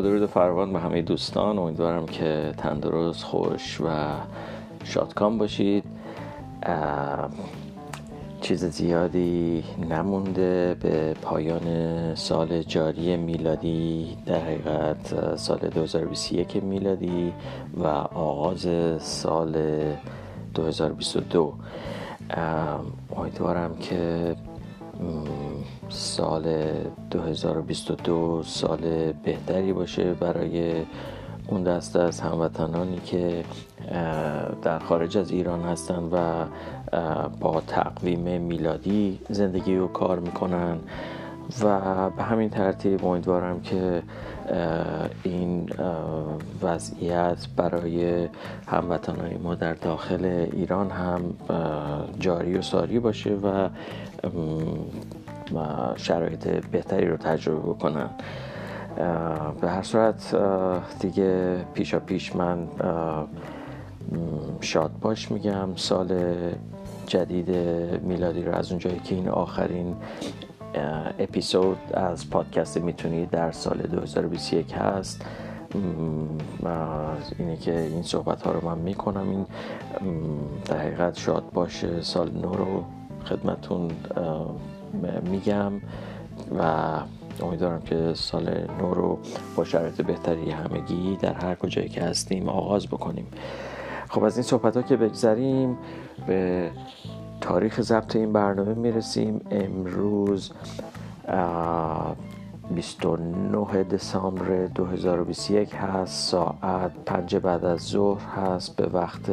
درود فروان به همه دوستان امیدوارم که تندرست خوش و شادکام باشید. چیز زیادی نمونده به پایان سال جاری میلادی در حقیقت سال 2021 میلادی و آغاز سال 2022 امیدوارم که سال 2022 سال بهتری باشه برای اون دست از هموطنانی که در خارج از ایران هستند و با تقویم میلادی زندگی و کار می‌کنن. و به همین ترتیب امیدوارم که این وضعیت برای هموطنهای ما در داخل ایران هم جاری و ساری باشه و شرایط بهتری رو تجربه بکنن به هر صورت دیگه پیشا پیش من شاد باش میگم. سال جدید میلادی رو از اونجایی که این آخرین اپیزود از پادکست می‌تونید در سال 2021 هست. اینه که این صحبت ها رو من می‌کنم. این در حقیقت شاد باشه. سال نو رو خدمتون میگم و امیدوارم که سال نو رو با شرایط بهتری همگی در هر کجایی که هستیم آغاز بکنیم. خب از این صحبت ها که بگذریم به تاریخ ضبط این برنامه می‌رسیم. امروز 29 دسامبر 2021 هست ساعت پنج بعد از ظهر هست. به وقت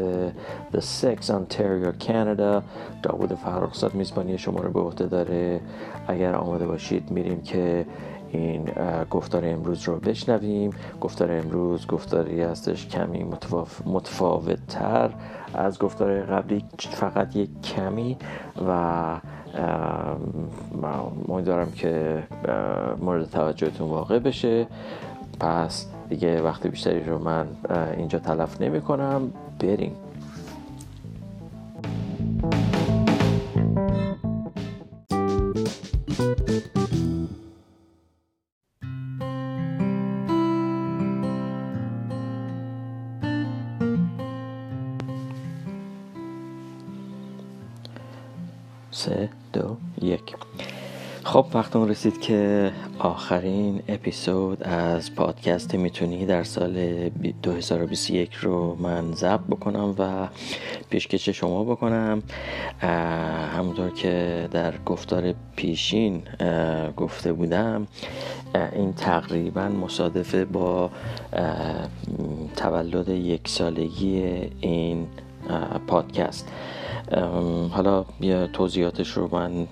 The Six Ontario Canada. داود فرخزاد میزبانی شما رو به عهده داره. اگر آماده باشید میریم که این گفتار امروز رو بشنویم. گفتار امروز گفتاری هستش کمی متفاوت تر از گفتار قبلی فقط یک کمی و امیدوارم که مورد توجهتون واقع بشه. پس دیگه وقت بیشتری رو من اینجا تلف نمی کنم بریم. خب وقت اون رسید که آخرین اپیزود از پادکست می‌تونی در سال 2021 رو من ضبط بکنم و پیشکش شما بکنم. همونطور که در گفتار پیشین گفته بودم این تقریبا مصادفه با تولد یک سالگی این پادکست. حالا یه توضیحاتش رو من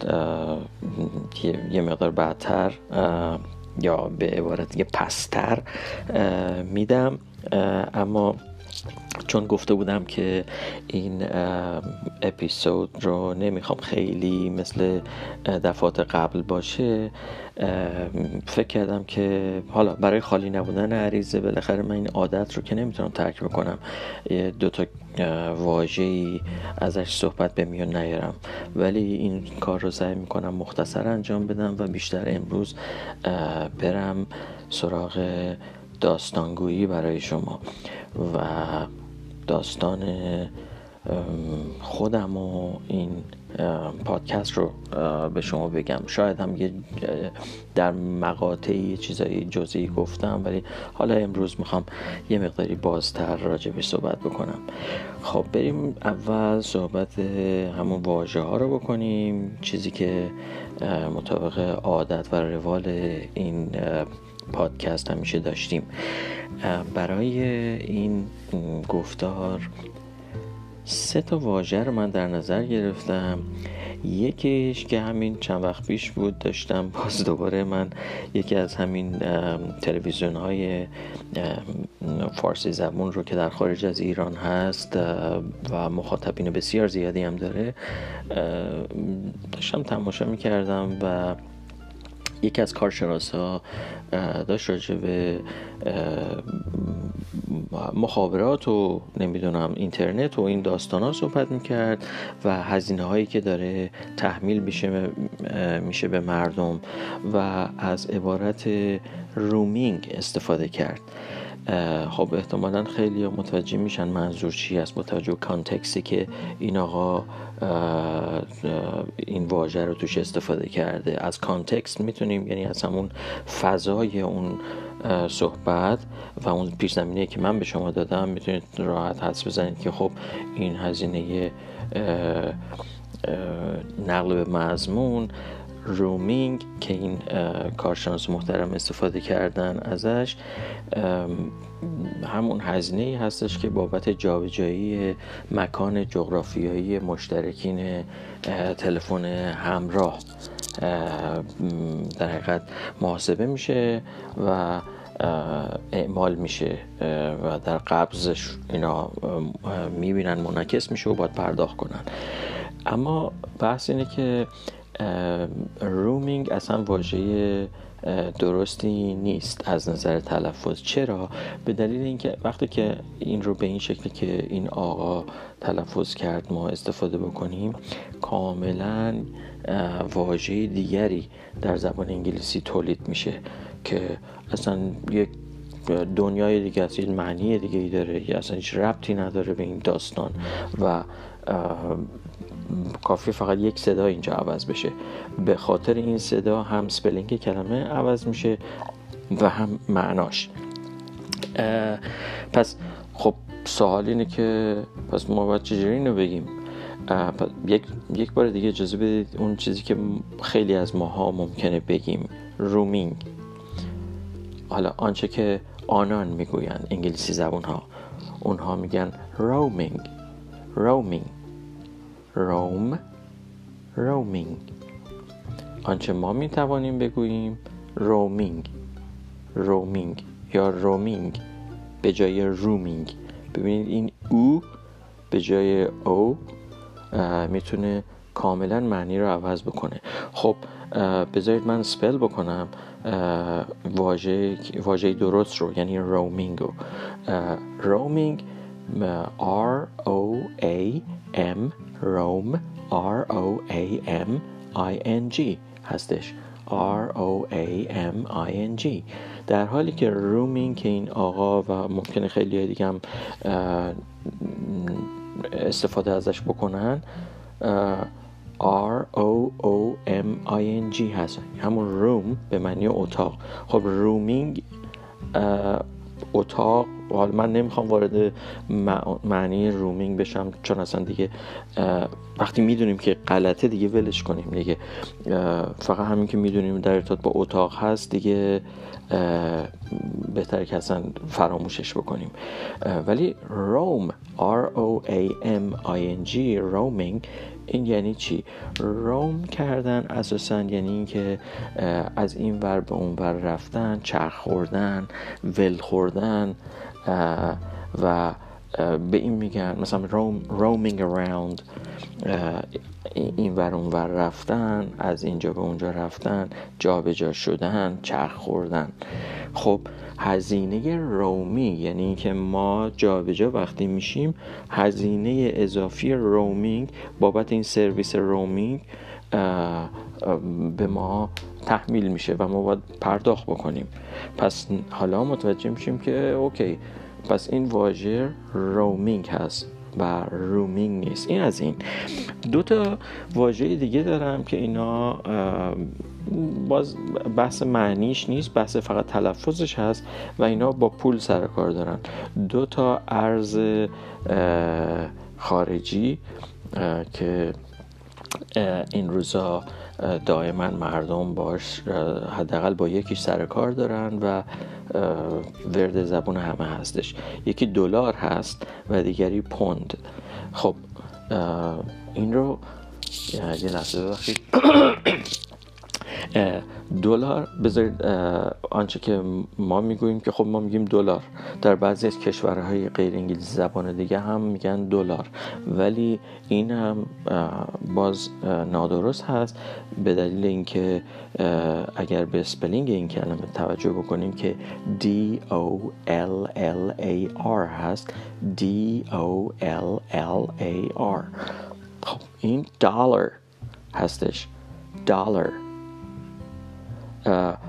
یه مقدار بعدتر یا به عبارت دیگه پستر میدم. اما چون گفته بودم که این اپیزود رو نمی‌خوام خیلی مثل دفعات قبل باشه فکر کردم که حالا برای خالی نبودن عریضه بالاخره من این عادت رو که نمی‌تونم ترک بکنم دو تا واژه‌ای ازش صحبت به میون نیارم. ولی این کار رو سعی می‌کنم مختصر انجام بدم و بیشتر امروز برم سراغ داستانگویی برای شما. و داستان خودم و این پادکست رو به شما بگم. شاید هم یه در مقاطعی چیزایی جزئی گفتم ولی حالا امروز می‌خوام یه مقداری بازتر راجع به صحبت بکنم. خب بریم اول صحبت همون واژه ها رو بکنیم. چیزی که مطابق عادت و روال این پادکست همیشه داشتیم. برای این گفتار سه تا واژه رو من در نظر گرفتم. یکیش که همین چند وقت پیش بود داشتم باز دوباره من یکی از همین تلویزیون های فارسی زبون رو که در خارج از ایران هست و مخاطبین بسیار زیادی هم داره داشتم تماشا می‌کردم و یکی از کارشناس ها داشت راجع به مخابرات و نمی‌دونم اینترنت و این داستان ها صحبت می‌کرد و هزینه هایی که داره تحمیل میشه میشه به مردم و از عبارت roaming استفاده کرد. خب احتمالا خیلی متوجه میشن منظور چی است با توجه context ی که این آقا این واژه رو توش استفاده کرده. از context می‌تونیم یعنی از همون فضای اون صحبت و اون پیش که من به شما دادم می‌تونید راحت حدس بزنید که خب این هزینه نقل به مضمون رومینگ که این کارشناس محترم استفاده کردن ازش همون هزینه هستش که بابت جابجایی مکان جغرافیایی مشترکین تلفن همراه در حقیقت محاسبه میشه و اعمال میشه و در قبضش اینا می‌بینن منعکس میشه و باید پرداخت کنن. اما بحث اینه که رومینگ اصلا واژه درستی نیست از نظر تلفظ. چرا؟ به دلیل اینکه وقتی که این رو به این شکلی که این آقا تلفظ کرد ما استفاده بکنیم کاملا واژه دیگری در زبان انگلیسی تولید میشه که اصلا یک دنیای دیگه است معنی دیگه ای داره یا اصلا هیچ ربطی نداره به این داستان و کافی فقط یک صدا اینجا عوض بشه. به خاطر این صدا هم spelling کلمه عوض میشه و هم معناش. پس خب سوال اینه که پس ما باید چجوری اینو بگیم؟ یک, یک بار دیگه اجازه بدید اون چیزی که خیلی از ماها ممکنه بگیم. رومینگ. حالا آنچه که آنان می‌گوین انگلیسی زبون ها اونها میگن رومینگ رومینگ روم رومینگ. آنچه ما می توانیم بگوییم رومینگ. رومینگ یا رومینگ به جای رومینگ. ببینید این او به جای او می‌تونه کاملا معنی رو عوض بکنه. خب بذارید من سپل بکنم. واژه واژه درست رو یعنی رومینگ رو رومینگ R O A M روم R O A M I N G هستش. R O A M I N G. در حالی که رومینگ که این آقا و ممکنه خیلی دیگه هم استفاده ازش بکنن R O O M I N G هست. همون روم به معنی اتاق. خب رومینگ اتاق. حالا من نمی‌خوام وارد معنی رومینگ بشم چون اصلا دیگه وقتی می‌دونیم که غلطه دیگه ولش کنیم دیگه. فقط همین که می‌دونیم در ارتباط با اتاق هست دیگه بهتره که اصلا فراموشش بکنیم. ولی روم R O A M I N G رومینگ این یعنی چی؟ روم کردن اساسا یعنی اینکه از این ور به اون ور رفتن چرخ خوردن ول خوردن و به این میگن مثلا روم رومینگ اراوند این ور اون ور رفتن از اینجا به اونجا رفتن جابجا جا شدن چرخ خوردن. خب هزینه roaming یعنی اینکه ما جابجا جا وقتی میشیم هزینه اضافی roaming بابت این سرویس roaming به ما تحمیل میشه و ما باید پرداخت بکنیم. پس حالا متوجه میشیم که OK پس این واژه roaming هست و رومینگ نیست. این از این. دو تا واژه دیگه دارم که اینا باز بحث معنیش نیست بحث فقط تلفظش هست و اینا با پول سر کار دارن. دو تا ارز خارجی که این روزا دائما مردم باش حداقل با یکیش سر کار دارن و ورد زبون همه هستش. یکی دلار هست و دیگری پوند. خب این رو یه لحظه ببخشید. دلار. بذارید آنچه که ما می‌گوییم که خب ما میگیم دلار. در بعضی از کشورهای غیر انگلیسی زبان دیگه هم میگن دلار. ولی این هم باز نادرست هست. به دلیل اینکه اگر به اسپلینگ این کلمه توجه بکنیم که D O L L A R هست. D O L L A R. خب این دلار هستش. دلار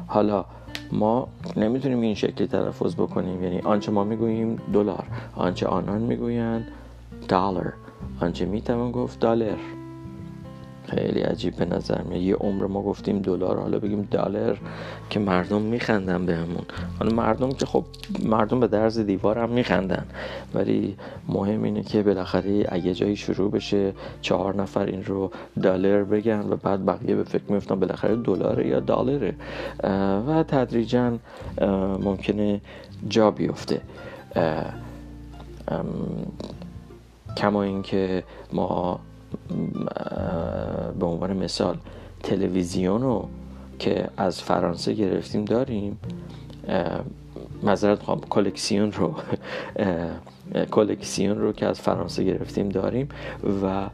حالا ما نمی‌تونیم این شکلی تلفظ بکنیم. یعنی آنچه ما می‌گوییم دلار آنچه آنان می‌گویند دلار آنچه می‌توان گفت دلار. خیلی عجیب به نظر میاد. یه عمر ما گفتیم دلار حالا بگیم دلار که مردم میخندن بهمون. حالا مردم که خب مردم به درز دیوار هم میخندن. ولی مهم اینه که بالاخره اگه جایی شروع بشه چهار نفر این رو دلار بگن و بعد بقیه به فکر میفتن بالاخره دلاره یا دلاره. و تدریجا ممکنه جا بیفته. کما اینکه ما به عنوان مثال تلویزیون رو که از فرانسه گرفتیم داریم معذرت می‌خواهم کلکسیون رو کلکسیون رو که از فرانسه گرفتیم داریم و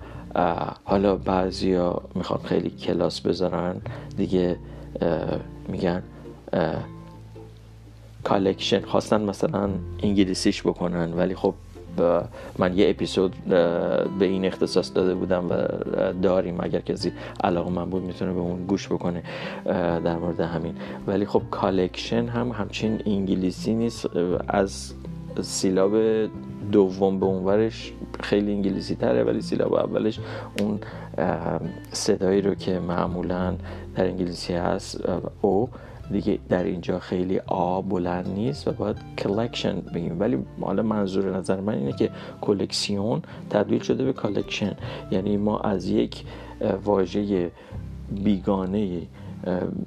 حالا بعضیا می‌خوان خیلی کلاس بذارن دیگه میگن collection خواستن مثلا انگلیسیش بکنن ولی خب من یه اپیزود به این اختصاص داده بودم و داریم. اگر کسی علاقه‌مند بود می‌تونه به اون گوش بکنه در مورد همین. ولی خب collection هم همچین انگلیسی نیست. از سیلاب دوم به اونورش خیلی انگلیسی تره ولی سیلاب اولش اون صدایی رو که معمولا در انگلیسی هست او دیگه در اینجا خیلی آ بلند نیست و باید collection بگیم. ولی حالا منظور نظر من اینه که کلکسیون تبدیل شده به collection یعنی ما از یک واژه بیگانه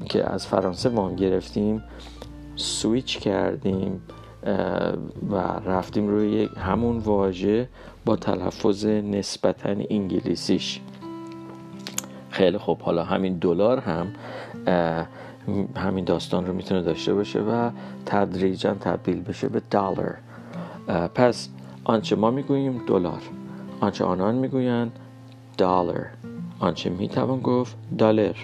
که از فرانسه وام گرفتیم سویچ کردیم و رفتیم روی همون واژه با تلفظ نسبتا انگلیسیش. خیلی خوب. حالا همین دلار هم همین داستان رو می‌تونه داشته باشه و تدریجا تبدیل بشه به دلار پس آنچه ما می‌گوییم دلار آنچه آنان می‌گویند دلار آنچه می‌توان گفت دلار.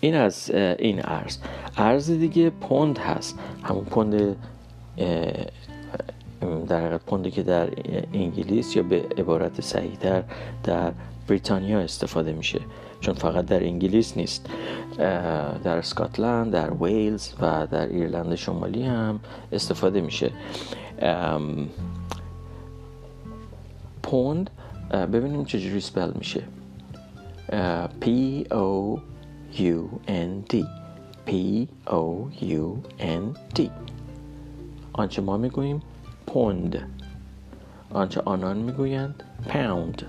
این از این ارز. ارز دیگه پوند هست. همون پوند در حقیقت پوندی که در انگلیس یا به عبارت صحیحتر در بریتانیا استفاده میشه. چون فقط در انگلیس نیست. در اسکاتلند در ویلز و در ایرلند شمالی هم استفاده میشه. پوند ببینیم چجوری سپل میشه. P O U N D P O U N D آنچه ما می‌گوییم پوند. آنچه آنان می‌گویند پاوند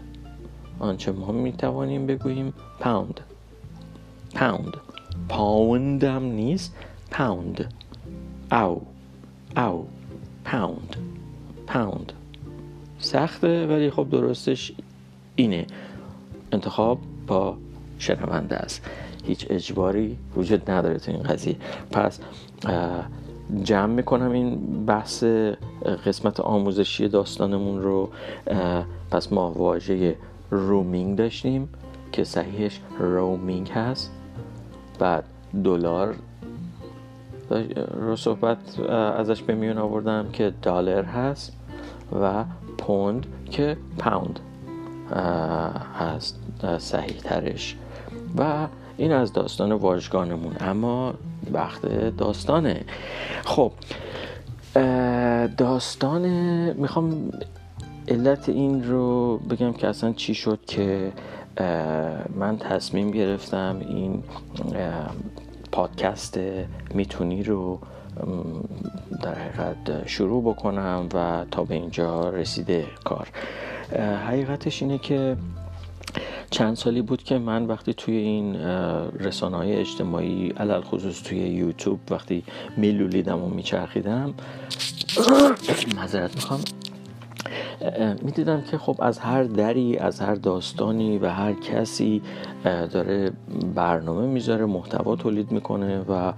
آنچه ما می توانیم بگوییم پاوند پاوند پاوند هم نیست پاوند او او پاوند پاوند سخته ولی خب درستش اینه. انتخاب با شنونده است. هیچ اجباری وجود نداره تو این قضیه. پس جمع می‌کنم این بحث قسمت آموزشی داستانمون رو. پس ما واژه رومینگ داشتیم که صحیحش رومینگ هست. بعد دلار رو صحبت ازش به میون آوردم که دلار هست و پوند که پاوند هست صحیح ترش و این از داستان واژگانمون. اما وقت داستانه. خب داستان می‌خوام علت این رو بگم که اصلا چی شد که من تصمیم گرفتم این پادکست می‌تونی رو در حقیقت شروع بکنم و تا به اینجا رسیده کار. حقیقتش اینه که چند سالی بود که من وقتی توی این رسانه های اجتماعی علل خصوص توی یوتیوب وقتی میلولیدم و میچرخیدم مذارت می‌خوام. می‌دیدم که خب از هر دری از هر داستانی و هر کسی داره برنامه می‌ذاره محتوا تولید می‌کنه و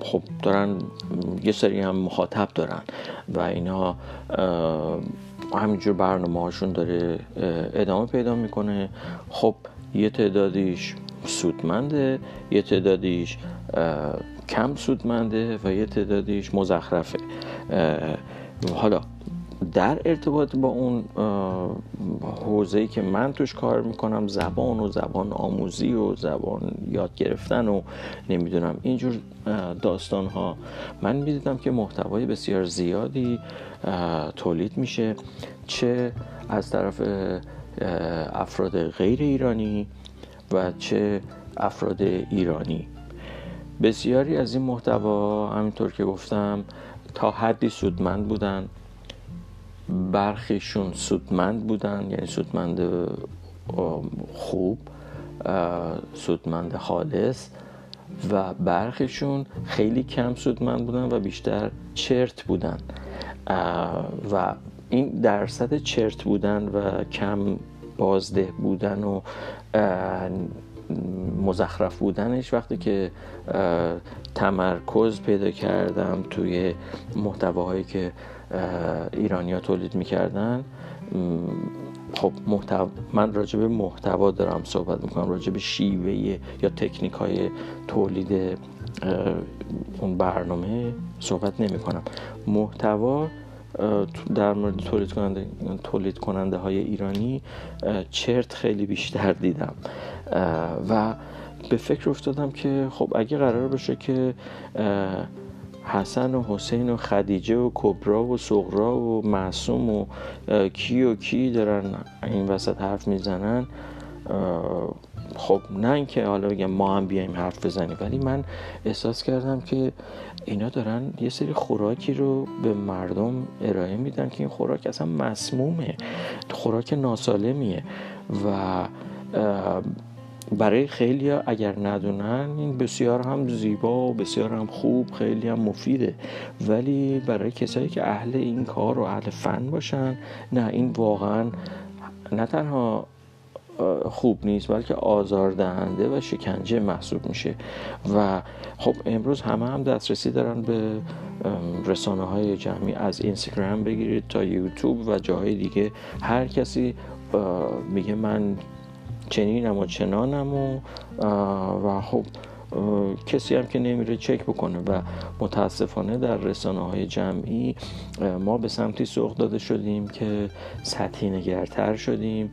خب دارن یه سری هم مخاطب دارن و اینا همینجور برنامه هاشون داره ادامه پیدا می‌کنه. خب یه تعدادیش سودمنده یه تعدادیش کم سودمنده و یه تعدادیش مزخرفه. حالا در ارتباط با اون حوزه‌ای که من توش کار می‌کنم زبان و زبان آموزی و زبان یاد گرفتن و نمی‌دونم اینجور داستان ها من می‌دیدم که محتوای بسیار زیادی تولید میشه چه از طرف افراد غیر ایرانی و چه افراد ایرانی. بسیاری از این محتوا همینطور که گفتم تا حدی سودمند بودن. برخیشون سودمند بودن یعنی سودمند خوب سودمند خالص و برخیشون خیلی کم سودمند بودن و بیشتر چرت بودن. و این درصد چرت بودن و کم بازده بودن و مزخرف بودنش وقتی که تمرکز پیدا کردم توی محتواهایی که ایرانیا تولید می‌کردن. خب محتوا من راجع به محتوا دارم صحبت می‌کنم راجع به شیوه یا تکنیک های تولید اون برنامه صحبت نمی کنم محتوا در مورد تولید کننده, تولید کننده های ایرانی چرت خیلی بیشتر دیدم. و به فکر افتادم که خب اگه قرار باشه که حسن و حسین و خدیجه و کبرا و سغرا و معصوم و کی و کی دارن این وسط حرف می‌زنن. خب نه اینکه حالا بگم ما هم بیایم حرف بزنیم ولی من احساس کردم که اینا دارن یه سری خوراکی رو به مردم ارائه میدن که این خوراک اصلا مسمومه خوراک ناسالمیه و برای خیلی اگر ندونن این بسیار هم زیبا و بسیار هم خوب خیلی هم مفیده. ولی برای کسایی که اهل این کار و اهل فن باشن نه این واقعا نه تنها خوب نیست بلکه آزاردهنده و شکنجه محسوب میشه. و خب امروز همه هم دسترسی دارن به رسانه های جمعی. از اینستاگرام بگیرید تا یوتیوب و جاهای دیگه. هر کسی میگه من چنینم و چنانم و و خب کسی هم که نمیره چک بکنه و متاسفانه در رسانه های جمعی ما به سمتی سوق داده شدیم که سطحی نگرتر شدیم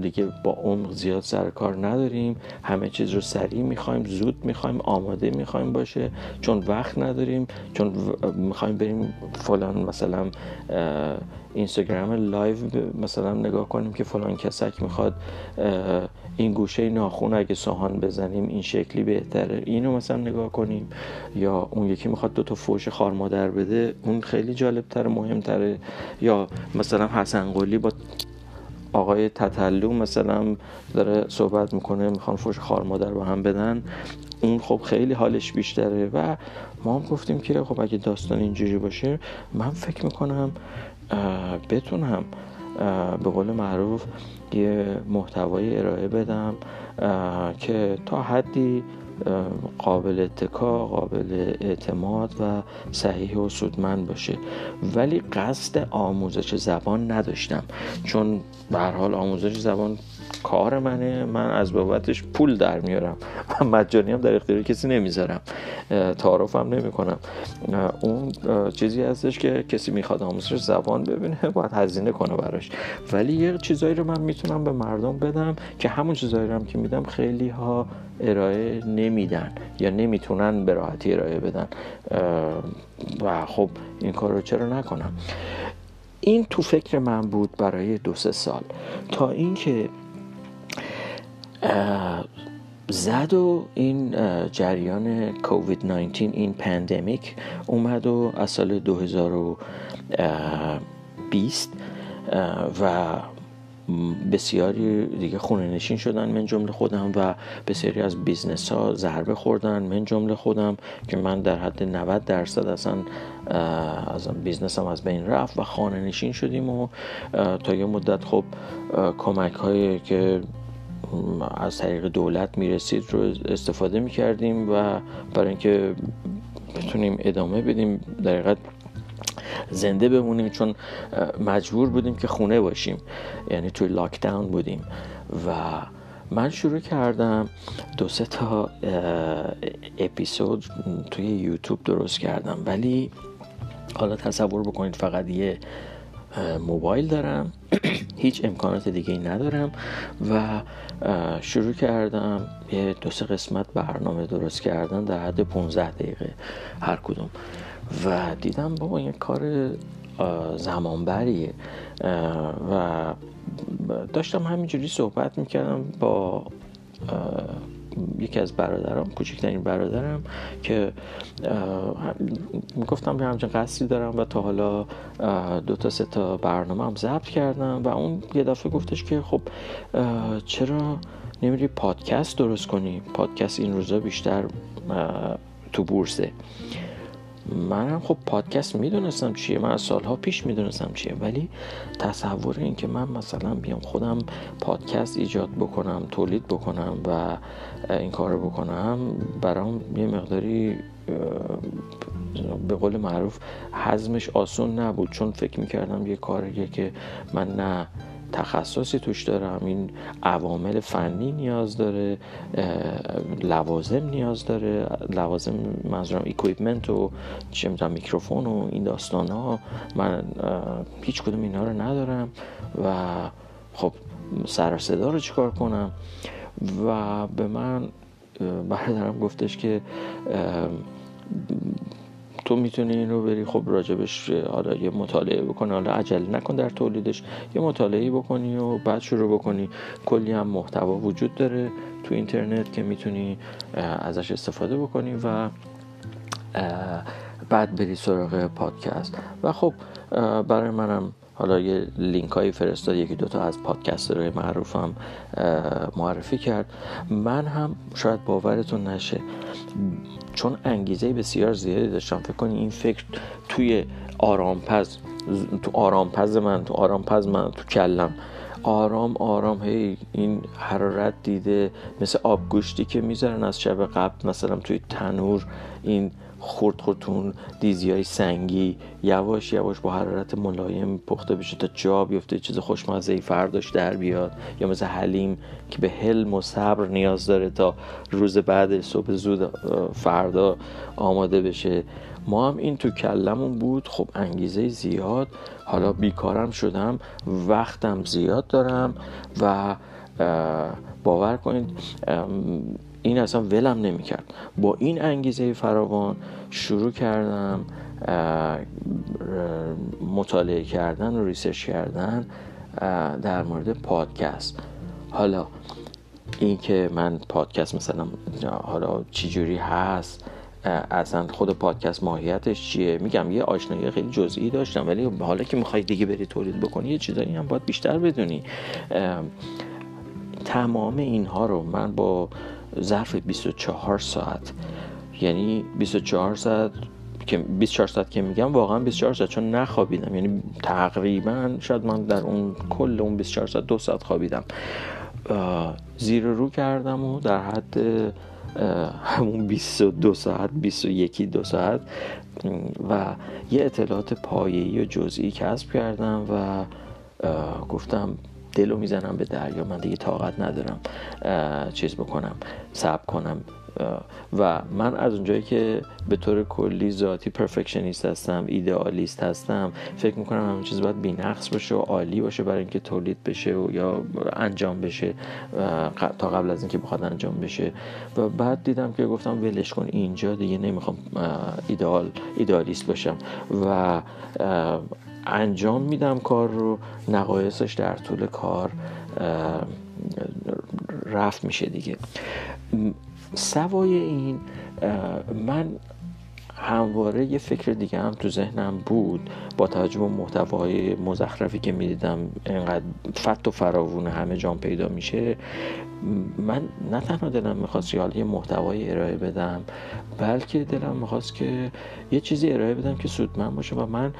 دیگه با عمق زیاد سروکار نداریم همه چیز رو سریع می‌خوایم زود می‌خوایم آماده می‌خوایم باشه چون وقت نداریم چون می‌خوایم بریم فلان مثلا Instagram live مثلا نگاه کنیم که فلان کسک می‌خواد این گوشه ناخون اگه ساهان بزنیم این شکلی بهتره. اینو مثلا نگاه کنیم. یا اون یکی می‌خواد دو تا فوش خارمادر بده اون خیلی جالبتر مهمتره. یا مثلا حسن قلی با آقای تتلو مثلا داره صحبت می‌کنه می‌خوان فوش خارمادر با هم بدن. اون خب خیلی حالش بیشتره. و ما هم گفتیم که خب اگه داستان اینجوری باشه من فکر می‌کنم بتونم به قول معروف یه محتوای ارائه بدم که تا حدی قابل اتکا قابل اعتماد و صحیح و سودمند باشه. ولی قصد آموزش زبان نداشتم. چون به حال آموزش زبان کار منه من از بابتش پول در میارم. و مجانی هم در اختیار کسی نمی‌ذارم. تعارفم نمی کنم اون چیزی هستش که کسی می‌خواد آموزش زبان ببینه باید هزینه کنه براش. ولی یه چیزایی رو من می‌تونم به مردم بدم که همون چیزایی رو هم که میدم خیلی ها ارائه نمیدن یا نمی‌تونن به راحتی ارائه بدن. و خب این کار رو چرا نکنم؟ این تو فکر من بود برای دو سه سال. تا اینکه زد و این جریان کووید 19 این pandemic اومد و از سال 2020 و بسیاری دیگه خونه نشین شدن من جمله خودم و بسیاری از business ها ضربه خوردن من جمله خودم که من در حد 90 درصد اصلا از business ام از بین رفت و خانه نشین شدیم و تا یه مدت خب کمک هایی که از طریق دولت می‌رسید رو استفاده می‌کردیم و برای اینکه بتونیم ادامه بدیم در زنده بمونیم چون مجبور بودیم که خونه باشیم یعنی توی لاکداون بودیم. و من شروع کردم دو سه تا اپیزود توی یوتیوب درست کردم. ولی حالا تصور بکنید فقط یه موبایل دارم. هیچ امکانات دیگه ای ندارم و شروع کردم یه دو سه قسمت برنامه درست کردن در حد 15 دقیقه هر کدوم. و دیدم بابا این کار زمانبریه و داشتم همینجوری صحبت می‌کردم با یکی از برادرام کوچکترین برادرم که می‌گفتم یه همچین قصری دارم و تا حالا دو تا سه تا برنامه هم ضبط کردم و اون یه دفعه گفتش که خب چرا نمیری پادکست درست کنی؟ پادکست این روزا بیشتر تو بورسه. منم خب پادکست می‌دونستم چیه من از سالها پیش می‌دونستم چیه ولی تصور این که من مثلا بیام خودم پادکست ایجاد بکنم تولید بکنم و این کار بکنم برام یه مقداری به قول معروف هضمش آسون نبود. چون فکر می‌کردم یه کاریه که من نه تخصصی توش دارم این عوامل فنی نیاز داره لوازم نیاز داره لوازم منظورم equipment و چه می‌دونم میکروفون و این داستان ها من هیچ کدوم اینا رو ندارم و خب سر صدا رو چیکار کنم؟ و به من برادرم گفتش که تو می‌تونی این رو بری خب راجبش حالا یه مطالعه بکنی حالا عجله نکن در تولیدش یه مطالعه بکنی و بعد شروع بکنی. کلی هم محتوا وجود داره تو اینترنت که می‌تونی ازش استفاده بکنی و بعد بری سراغ پادکست. و خب برای منم حالا یه لینک هایی فرستاد یکی دوتا از پادکسترهای معروفم معرفی کرد. من هم شاید باورتون نشه چون انگیزه بسیار زیادی داشتم. فکر کنی این فکر توی آرامپز تو آرامپز من تو آرامپز من تو کلم. آرام آرام هی این حرارت دیده مثل آب گوشتی که می‌ذارن از شب قبل مثلا توی تنور این خورد خورتون دیزی های سنگی یواش یواش با حرارت ملایم پخته بشه تا جا بیفته چیز خوشمزه ای فرداش در بیاد. یا مثل حلیم که به حلم و صبر نیاز داره تا روز بعد صبح زود فردا آماده بشه. ما هم این تو کلمون بود. خب انگیزه زیاد. حالا بیکارم شدم. وقتم زیاد دارم. و باور کنید این اصلا ولم نمی‌کرد. با این انگیزه فراوان شروع کردم مطالعه کردن و research کردن در مورد پادکست. حالا این که من پادکست مثلا حالا چجوری هست اصلا خود پادکست ماهیتش چیه؟ میگم یه آشنایی خیلی جزئی داشتم ولی حالا که می‌خوای دیگه بری تولید بکنی یه چیزایی هم باید بیشتر بدونی. تمام اینها رو من با ظرف 24 ساعت. یعنی 24 ساعت که 24 ساعت که میگم واقعا 24 ساعت چون نخوابیدم. یعنی تقریبا شاید من در اون کل اون 24 ساعت دو ساعت خوابیدم. زیر رو کردم و در حد همون 22 ساعت 21 دو ساعت و یه اطلاعات پایه‌ای و جزئی کسب کردم و گفتم دلو می‌زنم به دریا من دیگه طاقت ندارم چیز بکنم صبر کنم. و من از اونجایی که به طور کلی ذاتی پرفکشنیست هستم ایدئالیست هستم فکر می‌کنم همه چیز باید بینقص باشه و عالی باشه برای اینکه تولید بشه و یا انجام بشه تا قبل از اینکه بخواد انجام بشه. و بعد دیدم که گفتم ولش کن اینجا دیگه نمی‌خوام ایدئال ایدئالیست باشم. و انجام میدم کار رو. نقایصش در طول کار رفت میشه دیگه. سوای این من همواره یه فکر دیگه هم تو ذهنم بود با توجه به محتوای مزخرفی که می‌دیدم اینقدر فت و فراوون همه جام پیدا میشه. من نه تنها دلم می‌خواست یه محتوای ارائه بدم بلکه دلم می‌خواست که یه چیزی ارائه بدم که سودمند باشه و من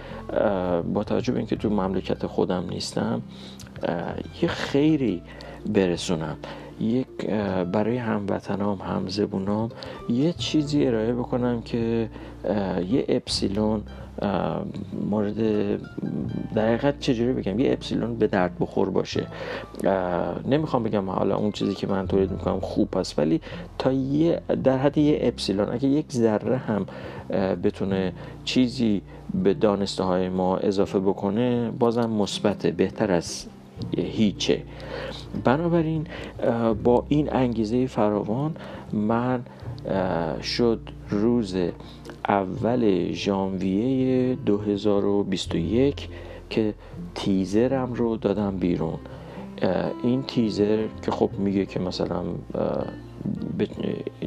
با توجه به اینکه تو مملکت خودم نیستم یه خیری برسونم. یک برای هموطنام همزبونام یه چیزی ارائه بکنم که یه اپسیلون مورد در چجوری بگم یه اپسیلون به درد بخور باشه. نمی‌خوام بگم حالا اون چیزی که من تولید می‌کنم خوب است ولی تا یه در حد یه اپسیلون اگه یک ذره هم بتونه چیزی به دانسته های ما اضافه بکنه بازم مثبته بهتر از هیچه. بنابراین با این انگیزه فراوان من شد روز اول ژانویه 2021 که تیزرم رو دادم بیرون. این تیزر که خب میگه که مثلا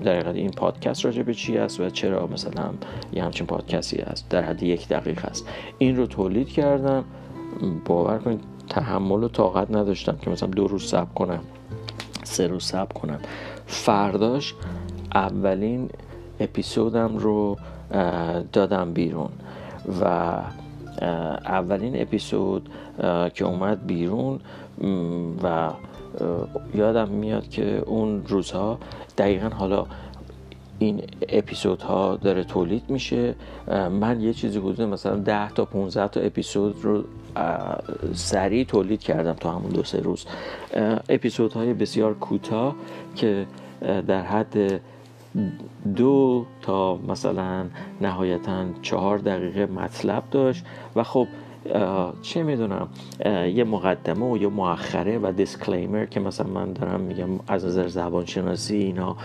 در این پادکست راجع به چی است و چرا مثلا یه همچین پادکستی است در حد یک دقیقه است. این رو تولید کردم. باور کنید تحمل و طاقت نداشتم که مثلا دو روز صبر کنم سه روز صبر کنم. فرداش اولین اپیزودم رو دادم بیرون و اولین اپیزود که اومد بیرون و یادم میاد که اون روزها دقیقا حالا این اپیزودها داره تولید میشه. من یه چیزی حدود مثلا 10 تا 15 تا اپیزود رو سریع تولید کردم تا همون دو سه روز. اپیزودهای بسیار کوتاه که در حد دو تا مثلا نهایتا چهار دقیقه مطلب داشت. و خب چه می‌دونم یه مقدمه و یه مؤخره و دیسکلیمر که مثلا من دارم میگم از نظر زبان شناسی اینا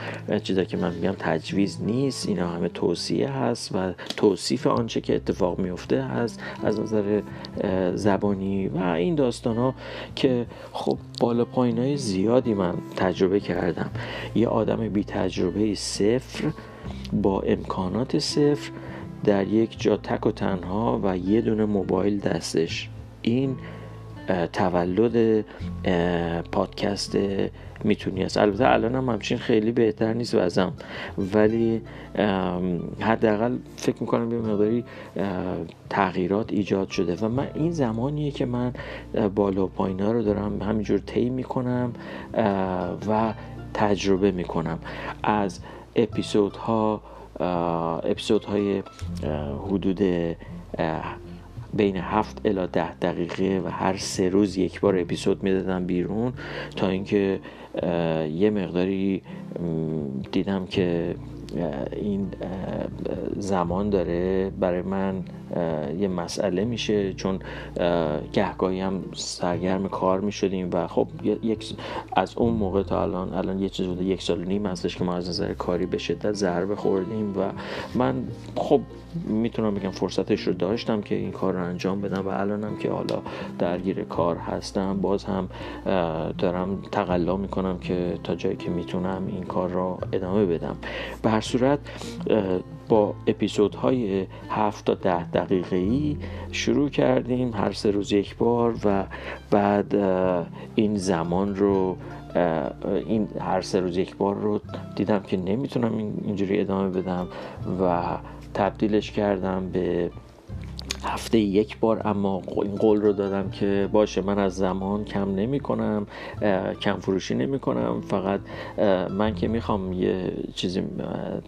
چیزا که من میگم تجویز نیست اینا همه توصیه هست و توصیف آنچه که اتفاق میفته هست از نظر زبانی و این داستان ها که خب بالا پایین های زیادی من تجربه کردم. یه آدم بی تجربه صفر با امکانات صفر در یک جا تک و تنها و یه دونه موبایل دستش. این تولد پادکست می‌تونی است البته الان هم همچین خیلی بهتر نیست وزم. ولی حداقل فکر می‌کنم یه مقداری تغییرات ایجاد شده. و من این زمانیه که من بالا و پایینا رو دارم همینجور طی می‌کنم و تجربه می‌کنم. از اپیزودها اپیزودهای حدود بین هفت الا ده دقیقه و هر سه روز یک بار اپیزود می‌دادم بیرون تا اینکه یه مقداری دیدم که این زمان داره برای من یه مسئله میشه چون گهگاهی هم سرگرم کار می‌شدیم و خب یک از اون موقع تا الان الان یه چیز بوده یک سال نیم هستش که ما از نظر کاری به شدت ضربه خوردیم و من خب می‌تونم بگم فرصتش رو داشتم که این کار رو انجام بدم و الانم که حالا درگیر کار هستم. باز هم دارم تقلا می‌کنم که تا جایی که می‌تونم این کار رو ادامه بدم. به هر صورت با اپیزودهای هفت تا ده دقیقه ای شروع کردیم هر سه روز یک بار و بعد این زمان رو این هر سه روز یک بار رو دیدم که نمی‌تونم اینجوری ادامه بدم و تبدیلش کردم به هفته یک بار اما این قول رو دادم که باشه من از زمان کم نمی کنم کم فروشی نمی کنم. فقط من که می‌خوام یه چیزی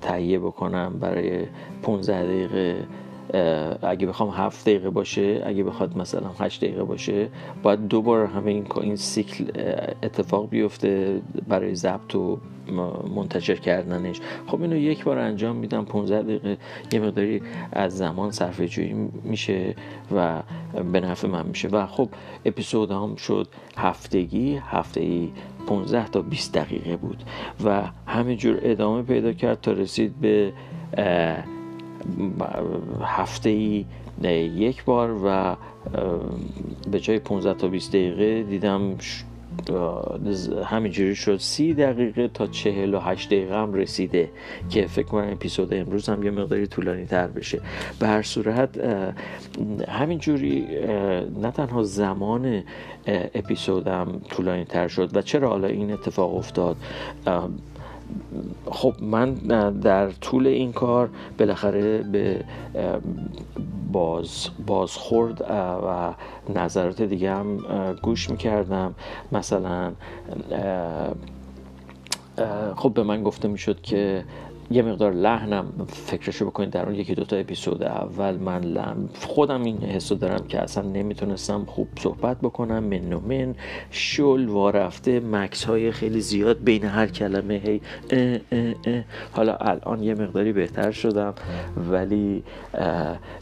تهیه بکنم برای 15 دقیقه اگه بخوام هفت دقیقه باشه اگه بخواد مثلا هشت دقیقه باشه باید دوبار همه این این سیکل اتفاق بیفته برای ضبط و منتشر کردنش. خب اینو یک بار انجام میدم 15 دقیقه یه مقداری از زمان صرفه جویی میشه و به نفع من میشه. و خب اپیزود هم شد هفتگی هفته ای 15 تا 20 دقیقه بود. و همینجور ادامه پیدا کرد تا رسید به هفته ای یک بار و به جای 15 تا 20 دقیقه دیدم همینجوری شد. سی دقیقه تا چهل و هشت دقیقه هم رسیده که فکر کنم اپیزود امروز هم یه مقداری طولانی تر بشه. به هر صورت همینجوری نه تنها زمان اپیزودم طولانی تر شد و چرا حالا این اتفاق افتاد؟ خب من در طول این کار بالاخره به باز بازخورد و نظرات دیگه هم گوش می‌کردم. مثلا خب به من گفته می‌شد که یه مقدار لحنم فکرشو بکنید در اون یکی دوتا اپیزود اول. من لحن خودم این حسو دارم که اصلا نمی‌تونستم خوب صحبت بکنم. من و من شل وارفته مکس های خیلی زیاد بین هر کلمه هی اه اه اه. حالا الان یه مقداری بهتر شدم ولی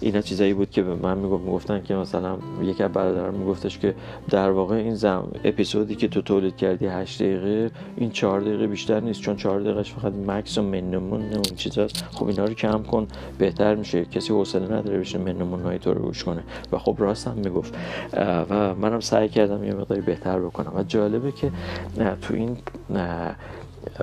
اینا چیزایی بود که به من می‌گفت می‌گفتن که مثلا یکی از برادران میگفتش که در واقع این زم اپیزودی که تو تولید کردی 8 دقیقه این 4 دقیقه بیشتر نیست چون 4 دقیقهش فقط مکس و من اون اون چیزاست خب اینا رو کم کن. بهتر میشه. کسی حوصله نداره بشه من های تو رو گوش کنه. و خب راست هم می‌گفت. و منم سعی کردم یه مقداری بهتر بکنم. و جالبه که تو این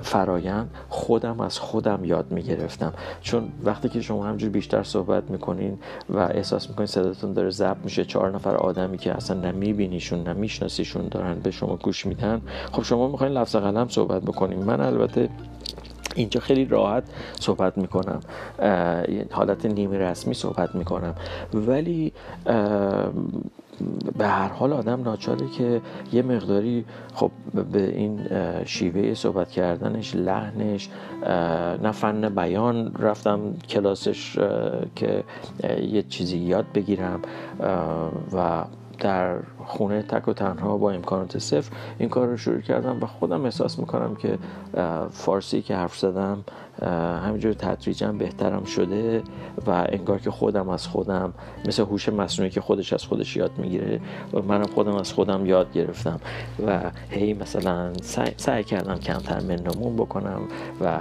فرایند خودم از خودم یاد می‌گرفتم. چون وقتی که شما همجور بیشتر صحبت می‌کنین و احساس می‌کنین صداتون داره ضبط میشه چهار نفر آدمی که اصلا نه میبینیشون نه میشناسیشون دارن به شما گوش میدن خب شما می‌خواین لفظ قلم صحبت بکنین. من البته اینجا خیلی راحت صحبت می‌کنم. حالت نیمه رسمی صحبت می‌کنم. ولی به هر حال آدم ناچاره که یه مقداری خب به این شیوه صحبت کردنش لحنش نه فن بیان رفتم کلاسش که یه چیزی یاد بگیرم و در خونه تک و تنها با امکانات صفر این کار رو شروع کردم و خودم احساس می‌کنم که فارسی که حرف زدم همینجور تدریجا بهترم شده و انگار که خودم از خودم مثل هوش مصنوعی که خودش از خودش یاد می‌گیره منم خودم از خودم یاد گرفتم و هی مثلا سعی, کردم کمتر منمون بکنم و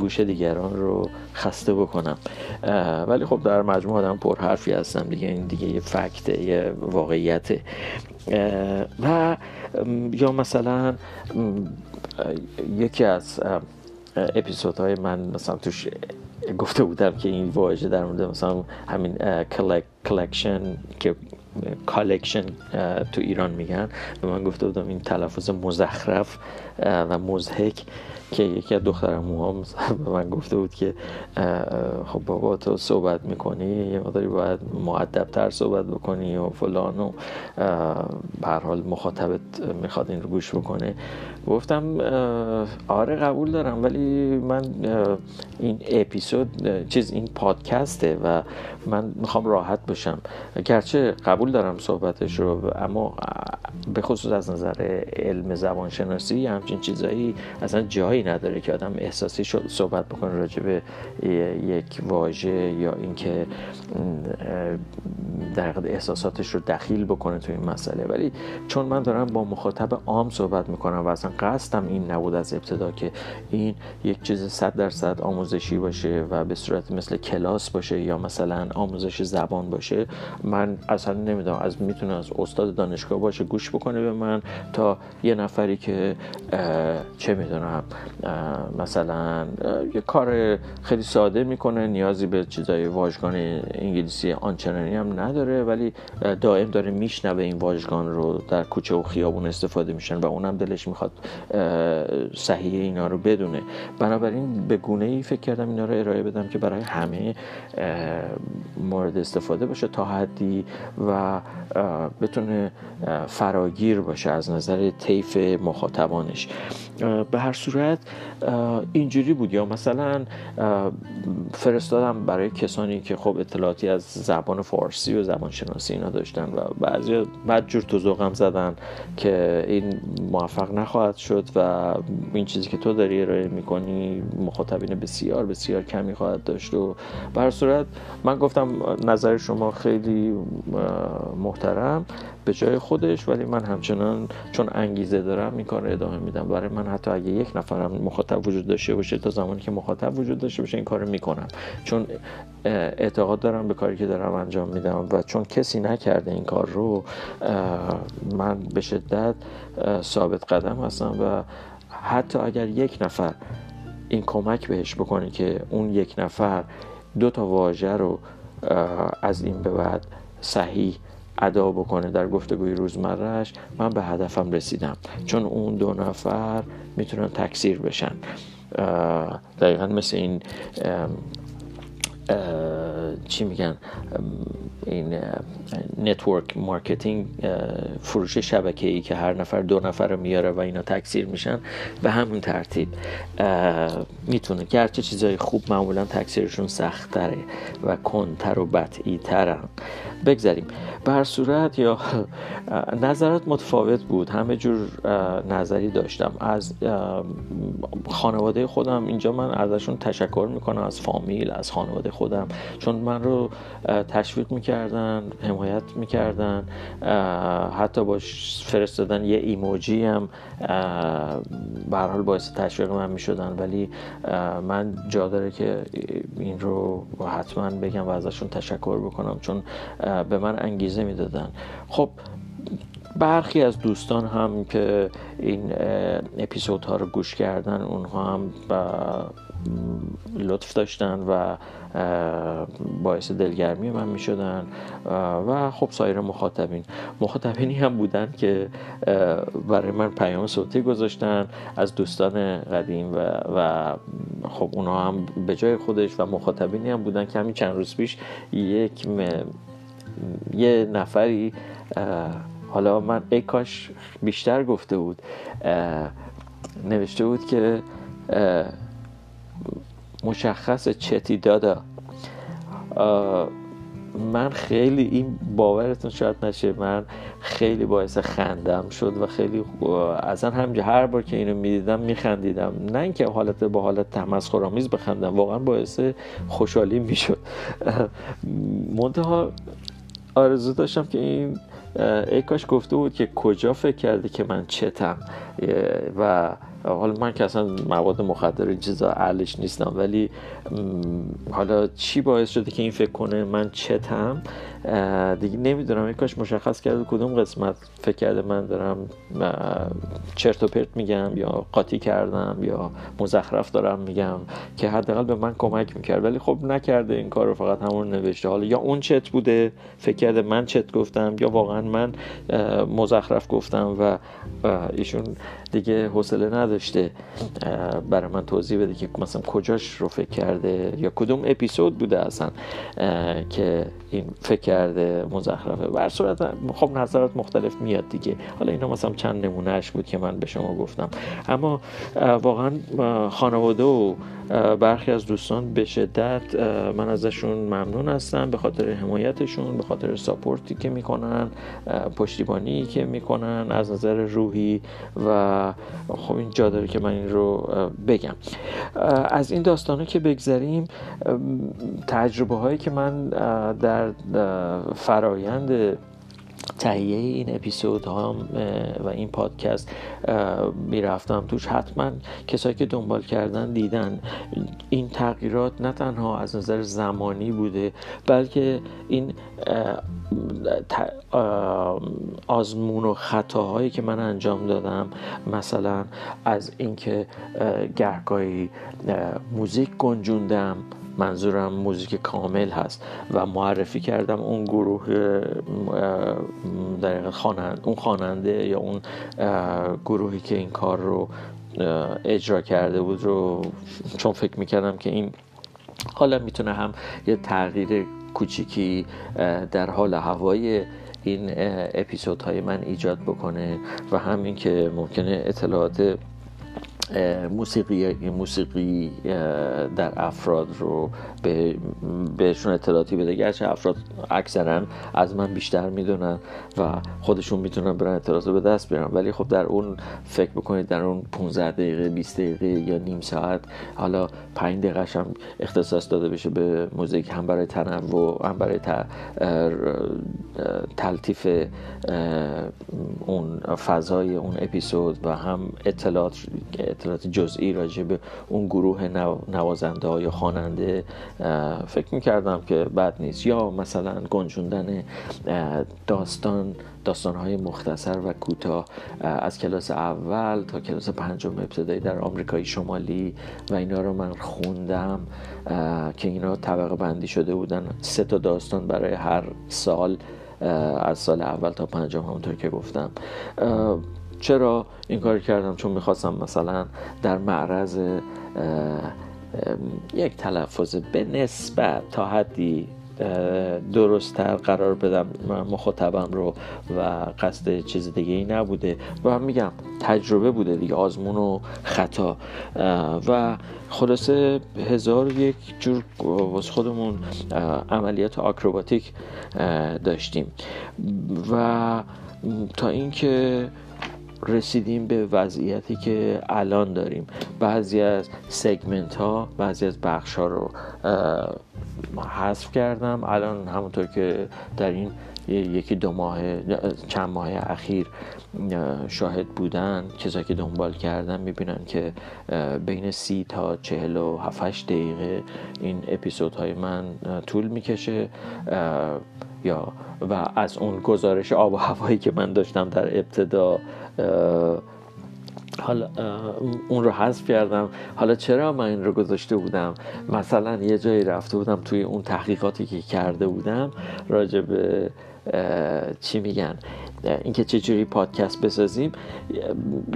گوش دیگران رو خسته بکنم. ولی خب در مجموع آدم پر حرفی هستم دیگه. این دیگه یه فکته یه واقعیته و یا مثلا یکی از اپیزودهای من مثلا توش گفته بودم که این واژه در مورد مثلا همین collection که collection تو ایران میگن به من گفته بودم این تلفظ مزخرف و مضحک که یکی از دخترمو به من گفته بود که خب بابا تو صحبت می‌کنی یه مقداری باید مؤدب صحبت بکنی و فلان و حال مخاطبت می‌خواد این رو گوش بکنه. گفتم آره قبول دارم ولی من این اپیزود چیز این پادکسته و من می‌خوام راحت باشم. گرچه قبول دارم صحبتش رو اما به خصوص از نظر علم زبانشناسی همچین چیزایی اصلا جایی نداره که آدم احساسی صحبت بکنه راجع به یک واژه یا اینکه در احساساتش رو دخیل بکنه تو این مسئله. ولی چون من دارم با مخاطب عام صحبت می‌کنم و اصلا قصدم این نبود از ابتدا که این یک چیز صد درصد آموزشی باشه و به صورت مثل کلاس باشه یا مثلا آموزش زبان باشه من اصلا نمی‌دونم از می‌تونه از استاد دانشگاه باشه گوش بکنه به من تا یه نفری که چه می‌دونم مثلا یه کار خیلی ساده می‌کنه نیازی به چیزای واژگان انگلیسی آنچنانی هم نداره ولی دائم داره میشنوه این واژگان رو در کوچه و خیابون استفاده میشن و اونم دلش می‌خواد صحیح اینا رو بدونه. بنابراین به گونه ای فکر کردم اینا رو ارائه بدم که برای همه مورد استفاده باشه تا حدی و بتونه فراگیر باشه از نظر طیف مخاطبانش. به هر صورت اینجوری بود. یا مثلا فرستادم برای کسانی که خب اطلاعاتی از زبان فارسی و زبان شناسی اینا داشتن و بعضی بعد جور تو زدن که این موفق نخواهد شد و این چیزی که تو داری ارائه می‌کنی مخاطبین بسیار بسیار کمی خواهد داشت. و بر صورت من گفتم نظر شما خیلی محترم. به جای خودش ولی من همچنان چون انگیزه دارم این کار ادامه میدم. برای من حتی اگه یک نفرم مخاطب وجود داشته باشه تا زمانی که مخاطب وجود داشته باشه این کارو می‌کنم. چون اعتقاد دارم به کاری که دارم انجام میدم و چون کسی نکرده این کار رو من به شدت ثابت قدم هستم و حتی اگر یک نفر این کمک بهش بکنه که اون یک نفر دو تا واژه رو از این به بعد صحیح ادا بکنه در گفتگوی روزمرهش من به هدفم رسیدم. چون اون دو نفر می‌تونن تکثیر بشن. دقیقا مثل این چی میگن این network marketing فروش شبکه ای که هر نفر دو نفر رو میاره و اینا تکثیر میشن به همون ترتیب. می‌تونه گرچه چیزای خوب معمولا تکثیرشون سختتره و کندتر و بطئی‌ترن بگذاریم. به هر صورت یا نظرات متفاوت بود. همه جور نظری داشتم. از خانواده خودم اینجا من ازشون تشکر می‌کنم از فامیل از خانواده خودم. چون من رو تشویق می‌کردن حمایت می‌کردن حتی با فرستادن یه ایموجی هم به حال باعث تشویق من می‌شدن. ولی من جا داره که این رو حتما بگم و ازشون تشکر بکنم چون به من انگیزه می‌دادن. خب برخی از دوستان هم که این اپیزودها رو گوش کردن اونها هم لطف داشتن و باعث دلگرمی من می شدن و خب سایر مخاطبین. مخاطبینی هم بودن که برای من پیام صوتی گذاشتن از دوستان قدیم و, و خب اونا هم به جای خودش و مخاطبینی هم بودن که همین چند روز پیش یک یه نفری حالا من ای کاش بیشتر گفته بود نوشته بود که مشخص چتی دادا. من خیلی این باورتون شاید نشه من خیلی باعث خندم شد و خیلی اصلا همجا هر بار که اینو می‌دیدم میخندیدم. نه اینکه حالت با حالت تمسخرآمیز بخندم واقعا باعث خوشحالی می‌شد. منتها آرزو داشتم که این ای کاش گفته بود که کجا فکر کرده که من چتم. و حالا من که اصلا مواد مخدر چیزا اهلش نیستم ولی حالا چی باعث شده که این فکر کنه من چتم؟ دیگه نمی‌دونم کاش مشخص کرده کدوم قسمت فکر کرده من دارم چرت و پرت میگم یا قاطی کردم یا مزخرف دارم میگم که حداقل به من کمک می‌کرد. ولی خب نکرده این کار رو فقط همون نوشته. حالا یا اون چت بوده فکر کرده من چت گفتم یا واقعا من مزخرف گفتم و ایشون دیگه حوصله نداشته برای من توضیح بده که مثلا کجاش رو فکر کرده یا کدوم اپیزود بوده اصلا که این فکر کرده مزخرفه. بر صورت خب نظرات مختلف میاد دیگه. حالا اینا مثلا چند نمونهش بود که من به شما گفتم. اما واقعا خانواده و برخی از دوستان به شدت من ازشون ممنون هستم به خاطر حمایتشون به خاطر ساپورتی که می‌کنن پشتیبانی که می‌کنن از نظر روحی و خب این جا داره که من این رو بگم. از این داستانه که بگذریم تجربه هایی که من در فرایند تهیه این اپیزود ها و این پادکست می‌رفتم توش. حتما کسایی که دنبال کردن دیدن. این تغییرات نه تنها از نظر زمانی بوده بلکه این آزمون و خطاهایی که من انجام دادم. مثلا از اینکه گهگاهی موزیک گنجوندم. منظورم موزیک کامل هست و معرفی کردم اون گروه در خواننده اون خواننده یا اون گروهی که این کار رو اجرا کرده بود رو چون فکر می‌کردم که این حالا می‌تونه هم یه تغییر کوچیکی در حال هوای این اپیزودهای من ایجاد بکنه و همین که ممکنه اطلاعات موسیقی موسیقی در افراد رو به بهشون اطلاعاتی بده. گرچه افراد اکثرا از من بیشتر می‌دونن و خودشون می‌تونن برن اطلاعات به دست بیارن. ولی خب در اون فکر بکنید در اون 15 دقیقه 20 دقیقه یا نیم ساعت حالا 5 دقیقه هم اختصاص داده بشه به موزیک. هم برای تنوع هم برای تلطیف اون فضای اون اپیزود و هم اطلاعات اطلاعات جزئی راجع به اون گروه نوازنده یا خواننده فکر می‌کردم که بد نیست. یا مثلا گنجوندن داستان داستانهای مختصر و کوتاه از کلاس اول تا کلاس پنجم ابتدایی در آمریکای شمالی و اینا رو من خوندم که اینا طبقه بندی شده بودن. سه تا داستان برای هر سال از سال اول تا پنجم همونطور که گفتم. چرا این کار کردم؟ چون می‌خواستم مثلا در معرض یک تلفظ به نسبت تا حدی درستتر قرار بدم مخاطبم رو و قصد چیز دیگه ای نبوده. و هم میگم تجربه بوده دیگه آزمون و خطا. و خلاصه هزار یک جور واسه خودمون عملیات آکروباتیک داشتیم. و تا اینکه رسیدیم به وضعیتی که الان داریم. بعضی از سگمنت ها بعضی از بخش ها رو حذف کردم. الان همونطور که در این یکی دو ماه چند ماه اخیر شاهد بودن کسایی که دنبال کردن می‌بینن که بین سی تا چهل و هفتش دقیقه این اپیزودهای من طول می‌کشه. یا و از اون گزارش آب و هوایی که من داشتم در ابتدا حالا اون رو حذف کردم. حالا چرا من این رو گذاشته بودم؟ مثلا یه جایی رفته بودم توی اون تحقیقاتی که کرده بودم راجع به چی میگن؟ اینکه چجوری پادکست بسازیم.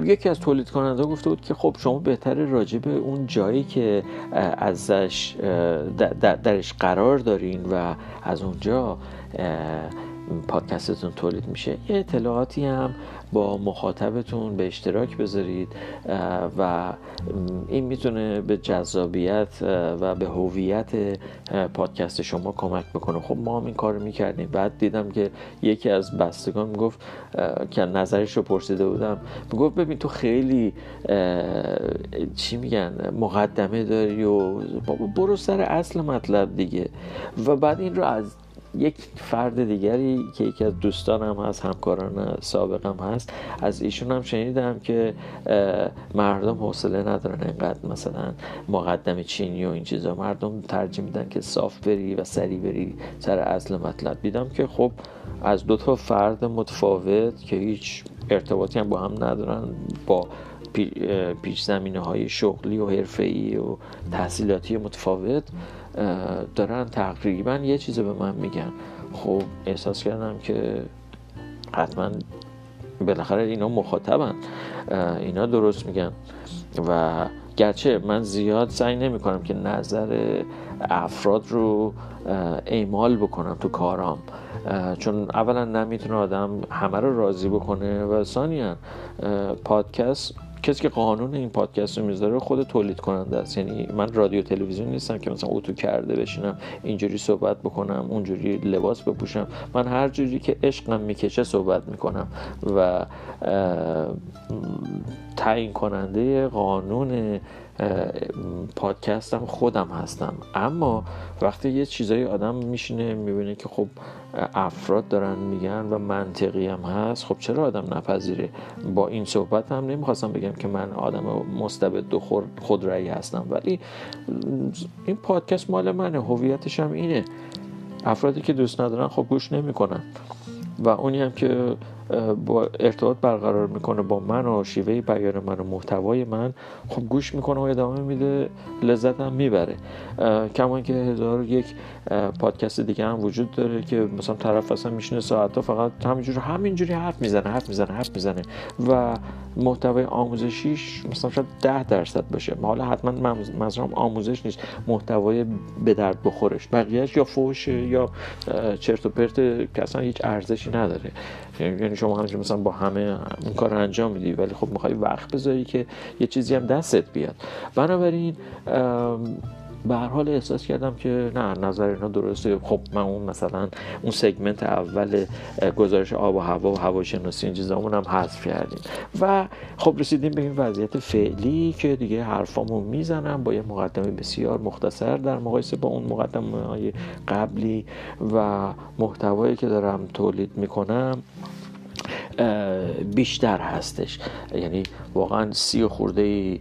یکی از تولید کننده گفته بود که خب شما بهتره راجع به اون جایی که ازش درش قرار دارین و از اونجا پادکستتون تولید میشه. یه اطلاعاتی هم با مخاطبتون به اشتراک بذارید و این می‌تونه به جذابیت و به هویت پادکست شما کمک بکنه. خب ما هم این کار می‌کردیم. بعد دیدم که یکی از بستگان می‌گفت که نظرش رو پرسیده بودم. می‌گفت ببین تو خیلی چی میگن مقدمه داری و برو سر اصل مطلب دیگه. و بعد این رو از یک فرد دیگری که یکی از دوستانم هست همکاران سابقم هست از ایشون هم شنیدم که مردم حوصله ندارن اینقدر مثلا مقدم چینی و این چیزا. مردم ترجیح میدن که صاف بری و سری بری سر اصل مطلب. دیدم که خب از دو تا فرد متفاوت که هیچ ارتباطی هم با هم ندارن با پیش زمینه های شغلی و حرفه‌ای و تحصیلاتی متفاوت. دارن تقریبا یه چیز به من میگن. خب احساس کردم که حتما بالاخره اینا مخاطبن. اینا درست میگن. و گرچه من زیاد سعی نمی کنم که نظر افراد رو اعمال بکنم تو کارام. چون اولا نمی‌تونه آدم همه رو راضی بکنه و ثانیا پادکست کسی که قانون این پادکست رو می‌ذاره خود تولید کننده است. یعنی من رادیو تلویزیون نیستم که مثلا اوتو کرده بشینم اینجوری صحبت بکنم اونجوری لباس بپوشم. من هر جوری که عشقم می‌کشه صحبت می‌کنم و تعیین کننده قانون پادکستم خودم هستم. اما وقتی یه چیزایی آدم میشینه می‌بینه که خب افراد دارن میگن و منطقی هم هست خب چرا آدم نپذیره؟ با این صحبت هم نمی‌خواستم بگم که من آدم مستبد و خودرأی هستم. ولی این پادکست مال منه هویتش هم اینه. افرادی که دوست ندارن خب گوش نمی‌کنن. و اونی هم که با ارتباط برقرار می‌کنه با من و شیوه بیان من و محتوای من خب گوش می‌کنه و ادامه میده لذت هم می‌بره. کما که هزار یک پادکست دیگه هم وجود داره که مثلا طرف اصلا میشینه ساعت فقط همینجوری همینجوری حرف می‌زنه حرف می‌زنه حرف می‌زنه و محتوای آموزشیش مثلا شاید ده درصد باشه. حالا حتما منظورم آموزش نیست محتوای به درد بخورش. بقیهش یا فوشه یا چرت و پرت که هیچ ارزشی نداره. یعنی شما همینجور مثلا با همه این کار انجام میدی ولی خب می‌خوای وقت بذاری که یه چیزی هم دستت بیاد. بنابراین به هر حال احساس کردم که نه نظر اینا درسته. خب من اون مثلا اون سگمنت اول گزارش آب و هوا و هواشناسی این چیزامون هم حذف کردیم. و خب رسیدیم به این وضعیت فعلی که دیگه حرفامو می‌زنم. با یه مقدمه بسیار مختصر در مقایسه با اون مقدمه های قبلی و محتوایی که دارم تولید می‌کنم. بیشتر هستش. یعنی واقعا سی و خورده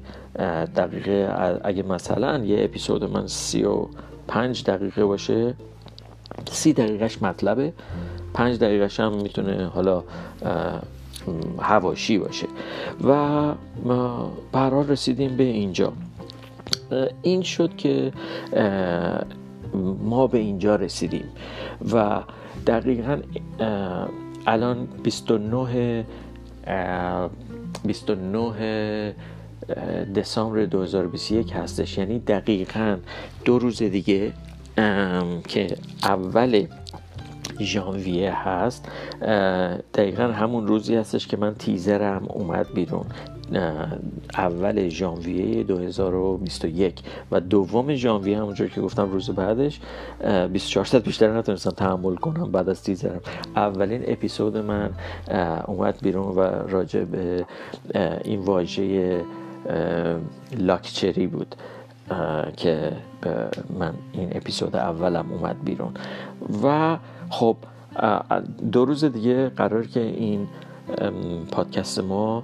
دقیقه اگه مثلا یه اپیزود من سی و پنج دقیقه باشه سی دقیقهش مطلبه پنج دقیقهش هم می‌تونه حالا هواشی باشه. و برحال رسیدیم به اینجا. این شد که ما به اینجا رسیدیم. و دقیقا الان 29 29 دسامبر 2021 هستش. یعنی دقیقا دو روز دیگه که اول ژانویه هست. دقیقا همون روزی هستش که من تیزرم اومد بیرون. اول ژانویه 2021 و دوم ژانویه همونجور که گفتم روز بعدش 24 ساعت بیشتر نتونستم تحمل کنم بعد از تیزرم. اولین اپیزود من اومد بیرون و راجع به این واژه لاکچری بود که من این اپیزود اولم اومد بیرون. و خب دو روز دیگه قرار که این پادکست ما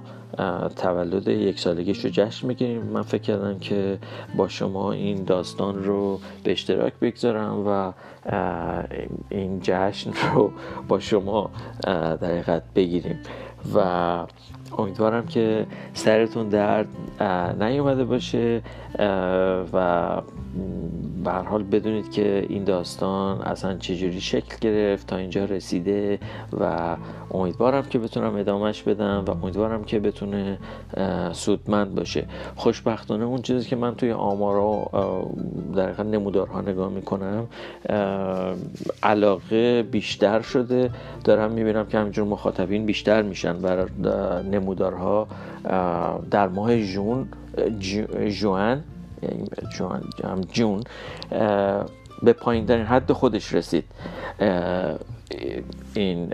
تولد یک سالگیش رو جشن می‌گیریم. من فکر کردم که با شما این داستان رو به اشتراک بگذارم و این جشن رو با شما در بگیریم. و امیدوارم که سرتون درد نیومده باشه و به حال بدونید که این داستان اصلا چجوری شکل گرفت تا اینجا رسیده و امیدوارم که بتونم ادامهش بدم و امیدوارم که بتونه سودمند باشه. خوشبختانه اون چیزی که من توی آمارا در نمودارها نگاه می‌کنم علاقه بیشتر شده. دارم می‌بینم که همینجور مخاطبین بیشتر میشن برای نمودارها در ماه جون جوان یعنی جون به پایین ترین حد خودش رسید این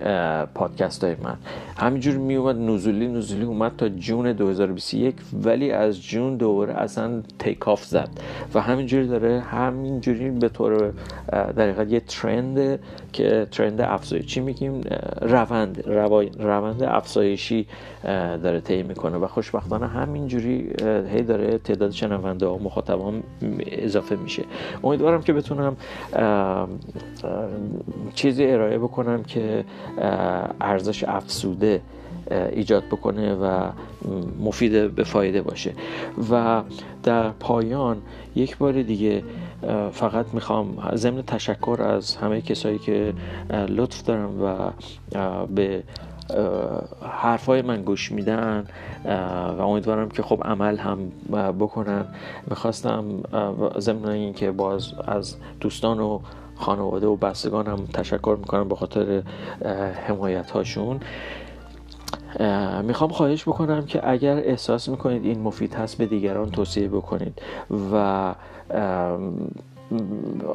پادکست های من. همینجور می اومد نزولی نزولی اومد تا جون 2021 ولی از جون دوباره اصلا تیک آف زد. و همینجوری داره همینجوری به طور در یه ترند که ترند افزایشی میگیم روند روند افزایشی داره طی می‌کنه و خوشبختانه همینجوری هی داره تعداد شنونده و مخاطبان اضافه میشه. امیدوارم که بتونم چیزی ارائه بکنم که ارزش افسوده ایجاد بکنه و مفید به فایده باشه. و در پایان یک بار دیگه فقط می‌خوام ضمن تشکر از همه کسایی که لطف دارم و به حرفای من گوش میدن و امیدوارم که خب عمل هم بکنن. می‌خواستم ضمن اینکه باز از دوستان و خانواده و بستگان هم تشکر می‌کنم به خاطر حمایت هاشون می‌خوام خواهش بکنم که اگر احساس می‌کنید این مفید هست به دیگران توصیه بکنید. و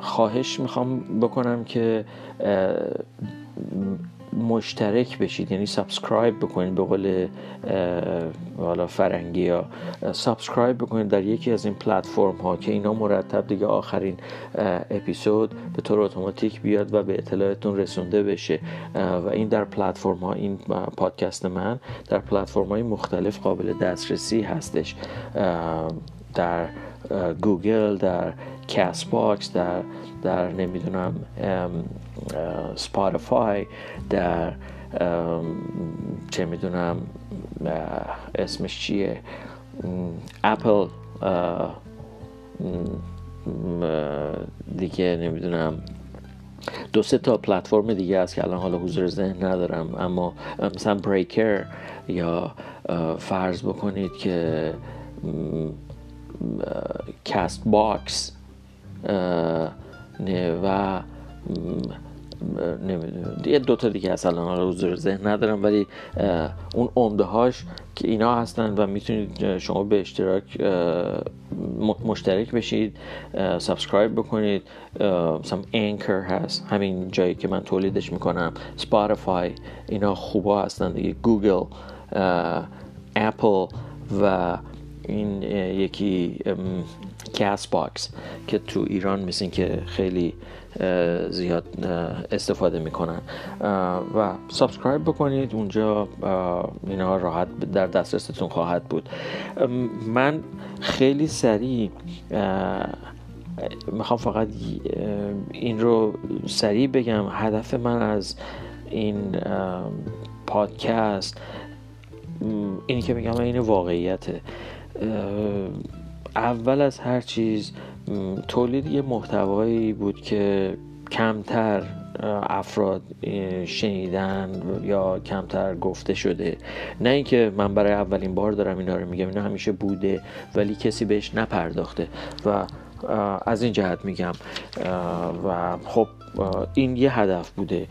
خواهش می‌خوام بکنم که مشترک بشید یعنی subscribe بکنید به قول حالا فرنگی ها subscribe بکنید در یکی از این پلتفرم ها که اینا مرتب دیگه آخرین اپیزود به طور اتوماتیک بیاد و به اطلاعتون رسونده بشه. و این در پلتفرم ها این پادکست من در پلتفرم های مختلف قابل دسترسی هستش. در گوگل در Castbox در در نمی‌دونم سپاتیفای در چه می‌دونم اسمش چیه؟ اپل دیگه نمی‌دونم. دو سه تا پلتفرم دیگه هست که الان حالا حضور ذهن ندارم. اما مثلا بریکر یا فرض بکنید که Castbox و یه دوتا دیگه هست الان حضور ذهن ندارم ولی اون عمده هاش که اینا هستن و می‌تونید شما به اشتراک مشترک بشید subscribe بکنید مثلا Anchor هست همین جایی که من تولیدش می‌کنم Spotify اینا خوبا هستن دیگه گوگل اپل و این یکی Castbox که تو ایران مثل که خیلی زیاد استفاده می‌کنن. و subscribe بکنید. اونجا اینا راحت در دسترستون خواهد بود. من خیلی سریع می‌خوام فقط این رو سریع بگم. هدف من از این پادکست اینی که میگم این واقعیته. اول از هر چیز تولید یه محتوایی بود که کمتر افراد شنیدن یا کمتر گفته شده. نه اینکه من برای اولین بار دارم اینا رو میگم اینا همیشه بوده ولی کسی بهش نپرداخته و از این جهت میگم. و خب این یه هدف بوده.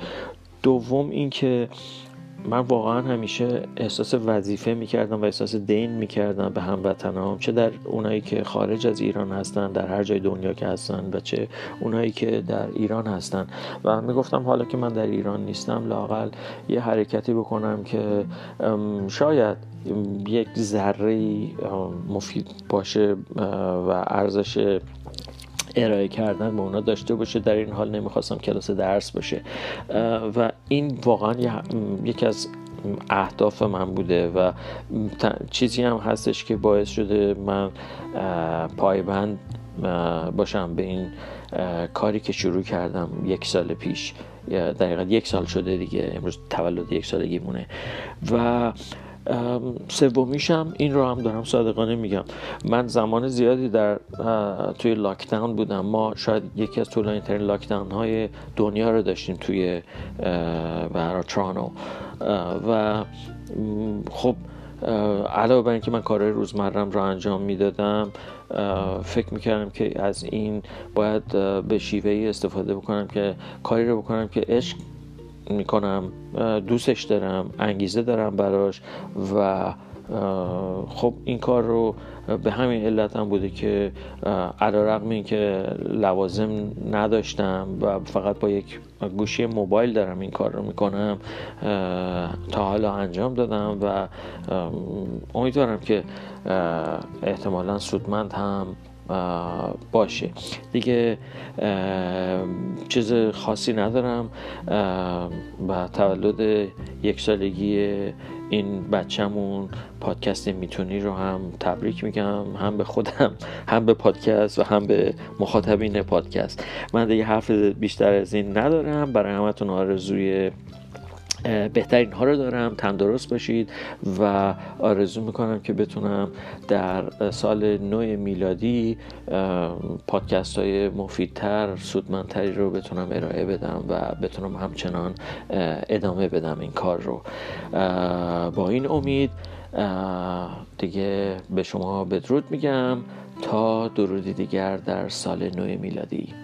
دوم اینکه من واقعا همیشه احساس وظیفه می‌کردم و احساس دین می‌کردم به هموطنام چه در اونایی که خارج از ایران هستن در هر جای دنیا که هستن و چه اونایی که در ایران هستن. و می‌گفتم حالا که من در ایران نیستم لاقل یه حرکتی بکنم که شاید یک ذره مفید باشه و ارزش ارائه کردن به اونا داشته باشه در این حال نمی‌خواستم کلاس درس باشه. و این واقعا یکی از اهداف من بوده و چیزی هم هستش که باعث شده من پایبند باشم به این کاری که شروع کردم یک سال پیش. دقیقا یک سال شده دیگه امروز تولد یک سالگی مونه و سومیشم این رو هم دارم صادقانه میگم. من زمان زیادی در توی لاکداون بودم. ما شاید یکی از طولانی ترین لاکداون های دنیا رو داشتیم توی برای ترانو و خب علاوه بر اینکه من کارهای روزمرم رو انجام می‌دادم فکر می‌کردم که از این باید به شیوه ای استفاده بکنم که کاری رو بکنم که عشق می‌کنم دوستش دارم انگیزه دارم براش و خب این کار رو به همین علت هم بوده که علا رقم این که لوازم نداشتم و فقط با یک گوشی موبایل دارم این کار رو می‌کنم تا حالا انجام دادم و امیدوارم که احتمالا سودمند هم باشه. دیگه چیز خاصی ندارم. و تولد یک سالگی این بچهمون پادکست می‌تونی رو هم تبریک میگم. هم به خودم هم به پادکست و هم به مخاطبین پادکست. من دیگه حرف بیشتر از این ندارم. برای همتون آرزوی بهترین ها رو دارم تندرست باشید و آرزو می‌کنم که بتونم در سال نو میلادی پادکست های مفیدتر سودمندتری رو بتونم ارائه بدم و بتونم همچنان ادامه بدم این کار رو. با این امید دیگه به شما بدرود میگم. تا درودی دیگر در سال نو میلادی.